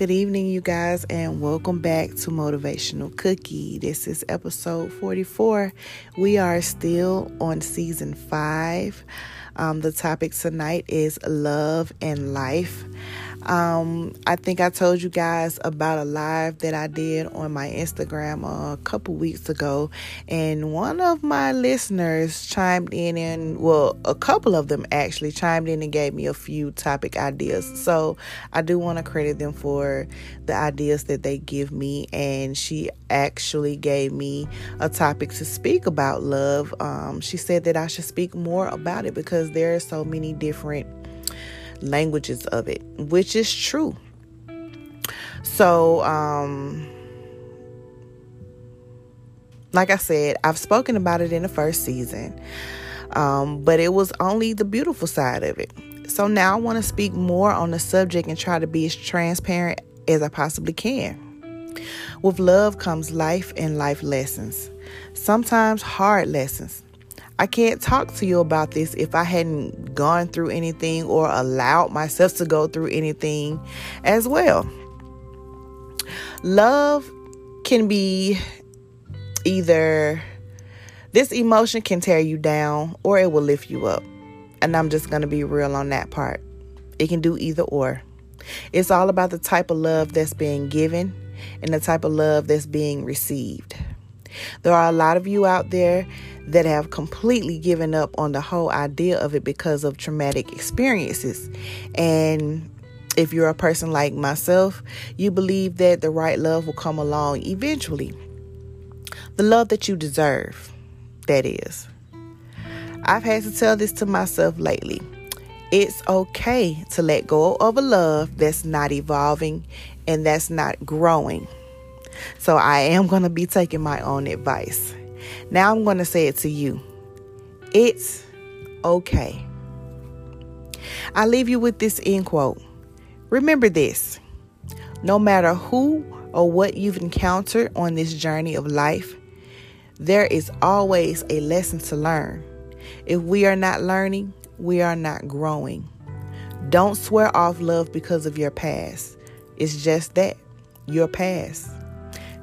Good evening, you guys, and welcome back to Motivational Cookie. This is episode 44. We are still on season five. Um, the topic tonight is love and life. Um, I think I told you guys about a live that I did on my Instagram a couple weeks ago, and one of my listeners chimed in, and well, a couple of them actually chimed in and gave me a few topic ideas. So I do want to credit them for the ideas that they give me, and she actually gave me a topic to speak about love. Um, she said that I should speak more about it because there are so many different languages of it, which is true. So, um, like I said, I've spoken about it in the first season, um, but it was only the beautiful side of it. So now I want to speak more on the subject and try to be as transparent as I possibly can. With love comes life and life lessons, sometimes hard lessons. I can't talk to you about this if I hadn't gone through anything or allowed myself to go through anything as well. Love can be either this emotion can tear you down or it will lift you up. And I'm just going to be real on that part. It can do either or. It's all about the type of love that's being given and the type of love that's being received. There are a lot of you out there that have completely given up on the whole idea of it because of traumatic experiences. And if you're a person like myself, you believe that the right love will come along eventually. The love that you deserve, that is. I've had to tell this to myself lately. It's okay to let go of a love that's not evolving and that's not growing. So I am going to be taking my own advice. Now I'm going to say it to you. It's okay. I leave you with this end quote. Remember this no matter who or what you've encountered on this journey of life, there is always a lesson to learn. If we are not learning, we are not growing. Don't swear off love because of your past. It's just that your past.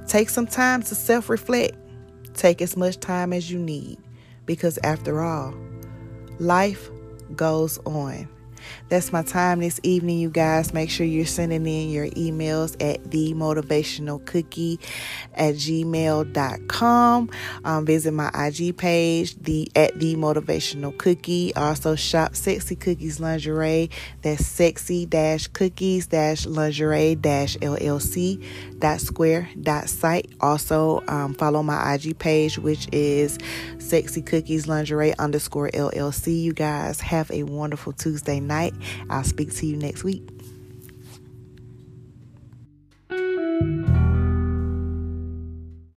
Take some time to self reflect. Take as much time as you need because, after all, life goes on. That's my time this evening, you guys. Make sure you're sending in your emails at the motivational cookie at gmail.com. Um, visit my IG page, the at the motivational cookie. Also shop sexy cookies lingerie. That's sexy dash cookies dash lingerie dash LLC dot square dot site. Also um, follow my IG page, which is sexy cookies lingerie underscore LLC. You guys have a wonderful Tuesday night. I'll speak to you next week.